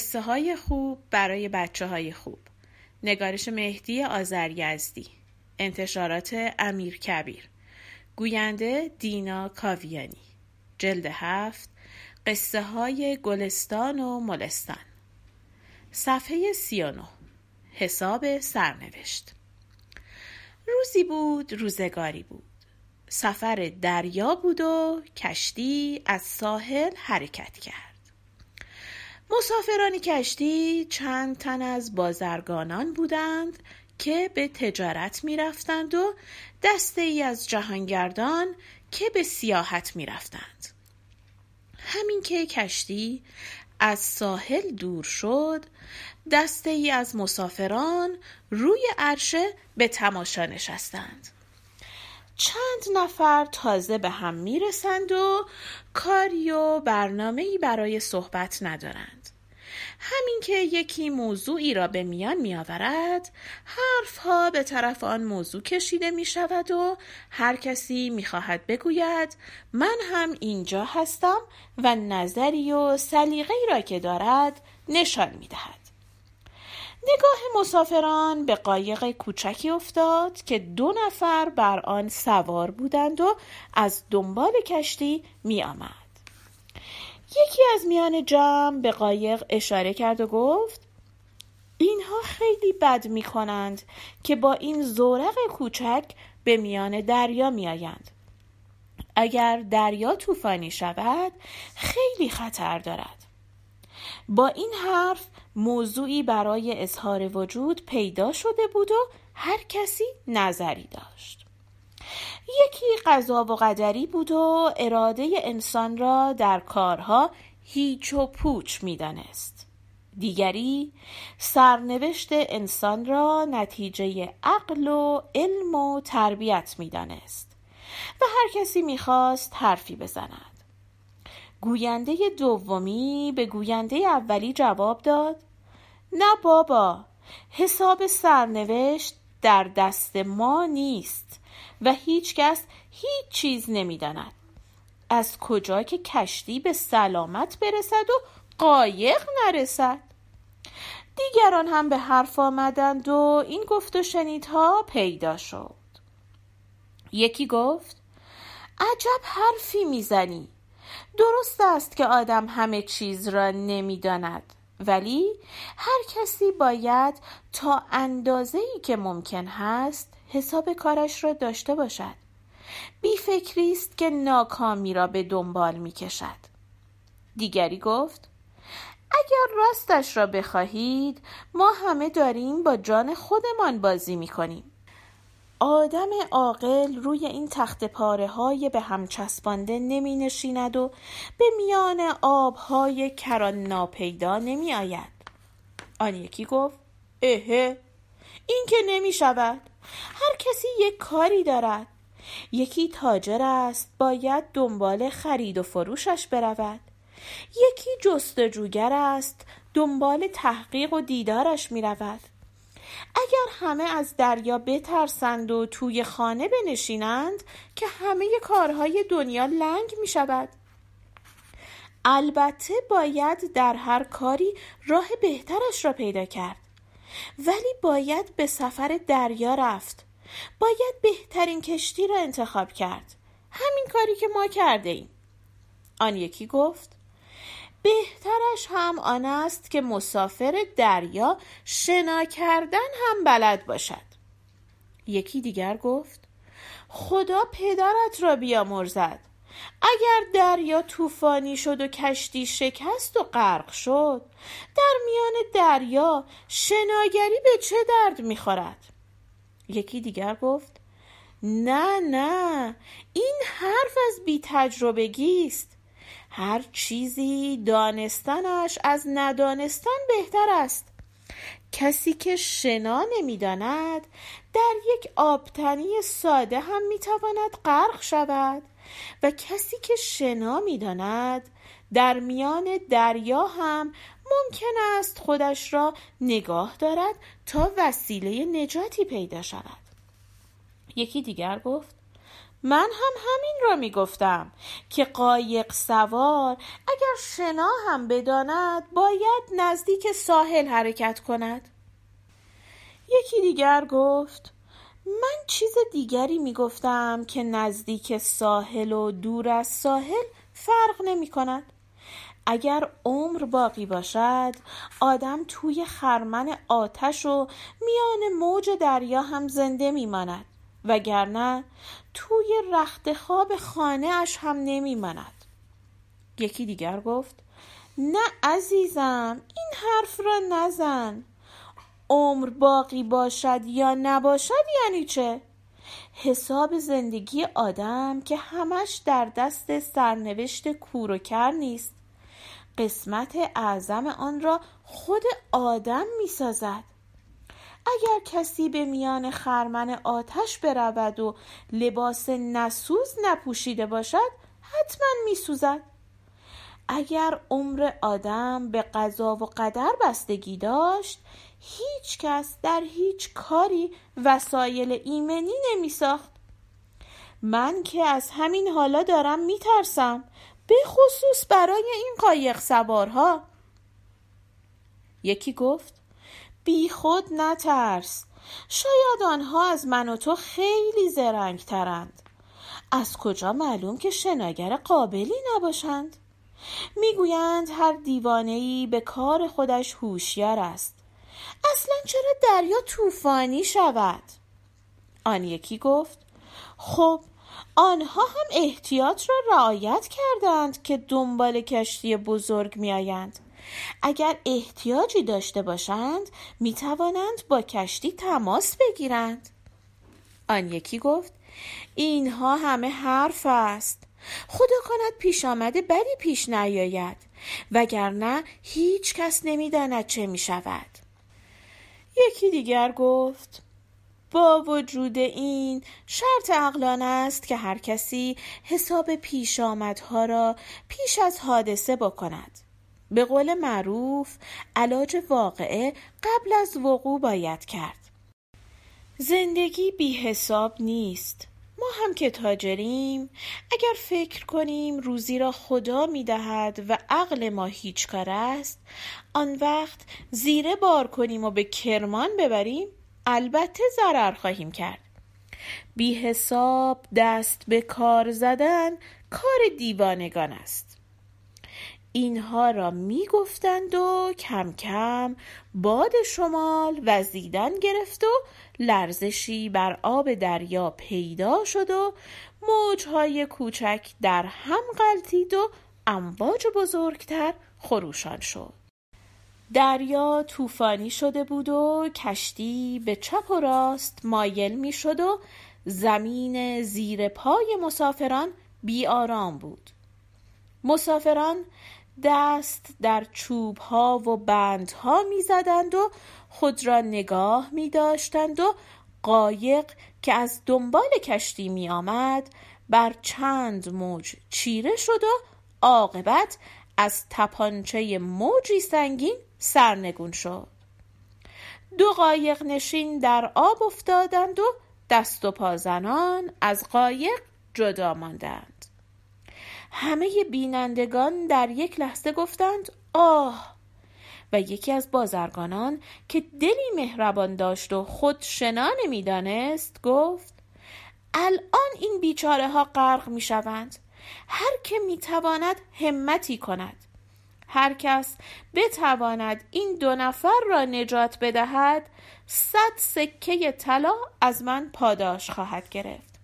قصه های خوب برای بچه های خوب. نگارش مهدی آزریزدی انتشارات امیر کبیر. گوینده دینا کاویانی. جلد هفت قصه های گلستان و ملستان. صفحه سی و حساب سرنوشت. روزی بود روزگاری بود. سفر دریا بود و کشتی از ساحل حرکت کرد. مسافران کشتی چند تن از بازرگانان بودند که به تجارت می رفتند و دسته ای از جهانگردان که به سیاحت می رفتند. همین که کشتی از ساحل دور شد دسته ای از مسافران روی عرشه به تماشا نشستند. چند نفر تازه به هم می‌رسند و کاری و برنامه برای صحبت ندارند. همین که یکی موضوعی را به میان می آورد حرفها به طرف آن موضوع کشیده می شود و هر کسی می خواهد بگوید من هم اینجا هستم و نظری و سلیقه را که دارد نشان می دهد. نگاه مسافران به قایق کوچکی افتاد که دو نفر بر آن سوار بودند و از دنبال کشتی می آمد. یکی از میان جمع به قایق اشاره کرد و گفت اینها خیلی بد می کنند که با این زورق کوچک به میان دریا می آیند. اگر دریا طوفانی شود خیلی خطر دارد. با این حرف موضوعی برای اظهار وجود پیدا شده بود و هر کسی نظری داشت. یکی قضا و قدری بود و اراده انسان را در کارها هیچ و پوچ می‌دانست. دیگری سرنوشت انسان را نتیجه عقل و علم و تربیت می‌دانست و هر کسی می‌خواست حرفی بزند. گوینده دومی به گوینده اولی جواب داد نه بابا حساب سرنوشت در دست ما نیست و هیچکس هیچ چیز نمی‌داند. از کجا که کشتی به سلامت برسد و قایق نرسد؟ دیگران هم به حرف آمدند و این گفت و شنیدها پیدا شد. یکی گفت عجب حرفی می‌زنی. درست است که آدم همه چیز را نمی‌داند. ولی هر کسی باید تا اندازه ای که ممکن هست حساب کارش را داشته باشد. بیفکری است که ناکامی را به دنبال می کشد دیگری گفت اگر راستش را بخواهید ما همه داریم با جان خودمان بازی می کنیم آدم عاقل روی این تخت پاره های به هم چسبانده نمی نشیند و به میان آبهای کران ناپیدا نمی آید. آن یکی گفت اهه این که نمی شود هر کسی یک کاری دارد. یکی تاجر است باید دنبال خرید و فروشش برود. یکی جستجوگر است دنبال تحقیق و دیدارش می رود اگر همه از دریا بترسند و توی خانه بنشینند که همه کارهای دنیا لنگ می شود البته باید در هر کاری راه بهترش را پیدا کرد. ولی باید به سفر دریا رفت. باید بهترین کشتی را انتخاب کرد. همین کاری که ما کرده ایم آن یکی گفت بهترش هم آن است که مسافر دریا شنا کردن هم بلد باشد. یکی دیگر گفت خدا پدرت را بیامرزد. اگر دریا طوفانی شد و کشتی شکست و غرق شد در میان دریا شناگری به چه درد می‌خورد؟ یکی دیگر گفت نه نه این حرف از بی تجربگی است. هر چیزی دانستنش از ندانستن بهتر است. کسی که شنا نمی‌داند در یک آبتنی ساده هم می‌تواند غرق شود. و کسی که شنا می‌داند در میان دریا هم ممکن است خودش را نگاه دارد تا وسیله نجاتی پیدا شود. یکی دیگر گفت من هم همین را می گفتم که قایق سوار اگر شنا هم بداند باید نزدیک ساحل حرکت کند. یکی دیگر گفت من چیز دیگری می گفتم که نزدیک ساحل و دور از ساحل فرق نمی کند اگر عمر باقی باشد آدم توی خرمن آتش و میان موج دریا هم زنده میماند. وگرنه توی رخت خواب خانه اش هم نمیماند. یکی دیگر گفت نه عزیزم این حرف را نزن. عمر باقی باشد یا نباشد یعنی چه؟ حساب زندگی آدم که همش در دست سرنوشت کور و کر نیست. قسمت اعظم آن را خود آدم می سازد اگر کسی به میان خرمن آتش برود و لباس نسوز نپوشیده باشد حتما می سوزد اگر عمر آدم به قضا و قدر بستگی داشت هیچ کس در هیچ کاری وسایل ایمنی نمی ساخت من که از همین حالا دارم می ترسم به خصوص برای این قایق سوارها. یکی گفت بی خود نترس. شاید آنها از من و تو خیلی زرنگ ترند از کجا معلوم که شناگر قابلی نباشند؟ می‌گویند هر دیوانه به کار خودش هوشیار است. اصلا چرا دریا طوفانی شود؟ آن یکی گفت خب آنها هم احتیاط را رعایت کردند که دنبال کشتی بزرگ میآیند. اگر احتیاجی داشته باشند می توانند با کشتی تماس بگیرند. آن یکی گفت اینها همه حرف است. خدا کند پیش آمده بدی پیش نیاید وگرنه هیچ کس نمی‌داند چه می شود یکی دیگر گفت با وجود این شرط عقلانه است که هر کسی حساب پیش آمدها را پیش از حادثه بکند. به قول معروف علاج واقعه قبل از وقوع باید کرد. زندگی بی حساب نیست. ما هم که تاجریم اگر فکر کنیم روزی را خدا می دهد و عقل ما هیچ کار است آن وقت زیره بار کنیم و به کرمان ببریم البته ضرر خواهیم کرد. بی حساب دست به کار زدن کار دیوانگان است. اینها را می گفتند و کم کم باد شمال وزیدن گرفت و لرزشی بر آب دریا پیدا شد و موجهای کوچک در هم غلطید و امواج بزرگتر خروشان شد. دریا طوفانی شده بود و کشتی به چپ و راست مایل می شد و زمین زیر پای مسافران بی آرام بود. مسافران دست در چوب ها و بند ها می زدند و خود را نگاه می داشتند و قایق که از دنبال کشتی می آمد بر چند موج چیره شد و عاقبت از تپانچه موجی سنگین سرنگون شد. دو قایق نشین در آب افتادند و دست و پازنان از قایق جدا ماندند. همه بینندگان در یک لحظه گفتند آه! و یکی از بازرگانان که دلی مهربان داشت و خود شنا نمی‌دانست گفت الان این بیچاره ها غرق می شوند هر که می تواند همتی کند. هر کس بتواند این دو نفر را نجات بدهد صد سکه طلا از من پاداش خواهد گرفت.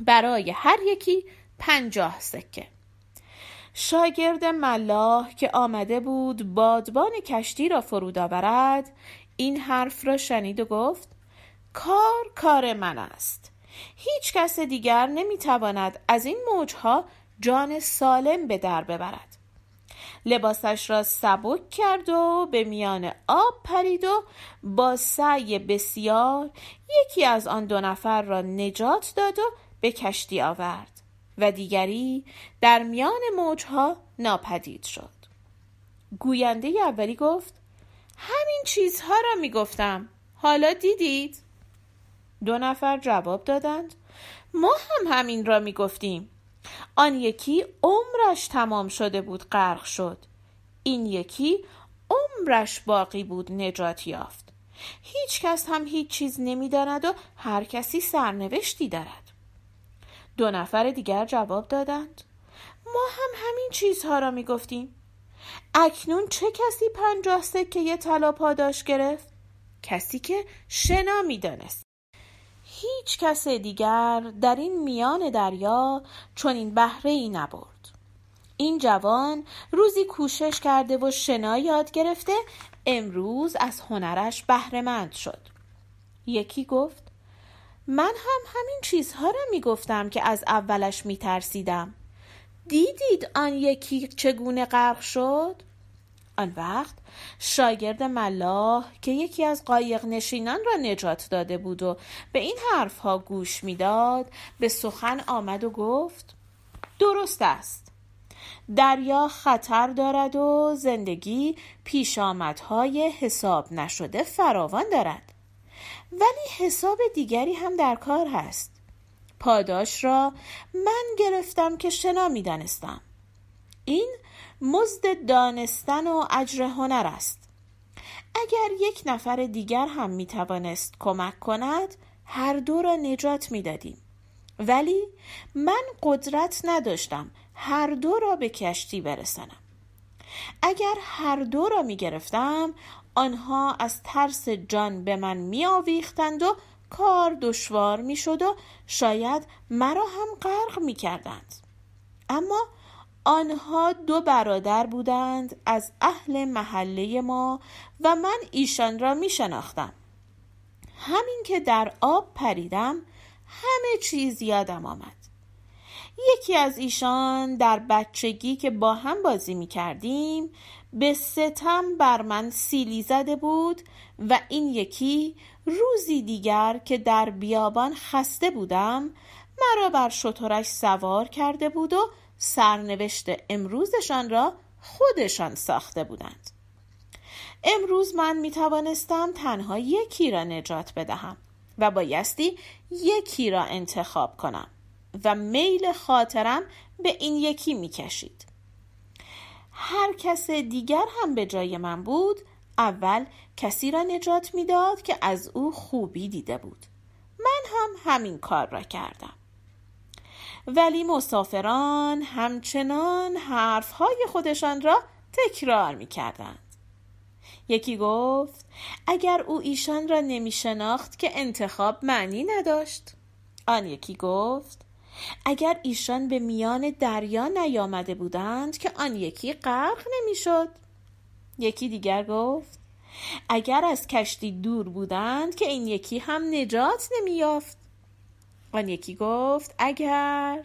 برای هر یکی پنجاه سکه. شاگرد ملاح که آمده بود بادبان کشتی را فرود آورد این حرف را شنید و گفت کار کار من است. هیچ کس دیگر نمی‌تواند از این موجها جان سالم به در ببرد. لباسش را سبک کرد و به میان آب پرید و با سعی بسیار یکی از آن دو نفر را نجات داد و به کشتی آورد. و دیگری در میان موجها ناپدید شد. گوینده اولی گفت همین چیزها را می گفتم حالا دیدید؟ دو نفر جواب دادند ما هم همین را می گفتیم آن یکی عمرش تمام شده بود غرق شد. این یکی عمرش باقی بود نجات یافت. هیچ کس هم هیچ چیز نمی‌داند و هر کسی سرنوشتی دارد. دو نفر دیگر جواب دادند. ما هم همین چیزها را می گفتیم اکنون چه کسی پنجاه سکه یه طلا پاداش گرفت؟ کسی که شنا می‌دانست. هیچ کس دیگر در این میان دریا چنین بهره ای نبرد. این جوان روزی کوشش کرده و شنا یاد گرفته امروز از هنرش بهرهمند شد. یکی گفت من هم همین چیزها را می گفتم که از اولش می ترسیدم دیدید آن یکی چگونه غرق شد؟ آن وقت شاگرد ملاح که یکی از قایق نشینان را نجات داده بود و به این حرفها گوش می‌داد به سخن آمد و گفت درست است. دریا خطر دارد و زندگی پیشامدهای حساب نشده فراوان دارد. ولی حساب دیگری هم در کار هست پاداش را من گرفتم که شنا می دانستم. این مزد دانستن و اجر هنر است اگر یک نفر دیگر هم می توانست کمک کند هر دو را نجات می دادیم. ولی من قدرت نداشتم هر دو را به کشتی برسانم اگر هر دو را می گرفتم آنها از ترس جان به من می آویختند و کار دشوار می شد و شاید مرا هم غرق می کردند. اما آنها دو برادر بودند از اهل محله ما و من ایشان را می شناختم. همین که در آب پریدم همه چیز یادم آمد. یکی از ایشان در بچگی که با هم بازی می کردیم به ستم بر من سیلی زده بود و این یکی روزی دیگر که در بیابان خسته بودم مرا بر شترش سوار کرده بود و سرنوشت امروزشان را خودشان ساخته بودند امروز من می توانستم تنها یکی را نجات بدهم و بایستی یکی را انتخاب کنم و میل خاطرم به این یکی می کشید. هر کس دیگر هم به جای من بود اول کسی را نجات می‌داد که از او خوبی دیده بود. من هم همین کار را کردم. ولی مسافران همچنان حرفهای خودشان را تکرار می کردند. یکی گفت اگر او ایشان را نمی شناخت که انتخاب معنی نداشت. آن یکی گفت اگر ایشان به میان دریا نیامده بودند که آن یکی غرق نمی‌شد. یکی دیگر گفت اگر از کشتی دور بودند که این یکی هم نجات نمیافت آن یکی گفت اگر.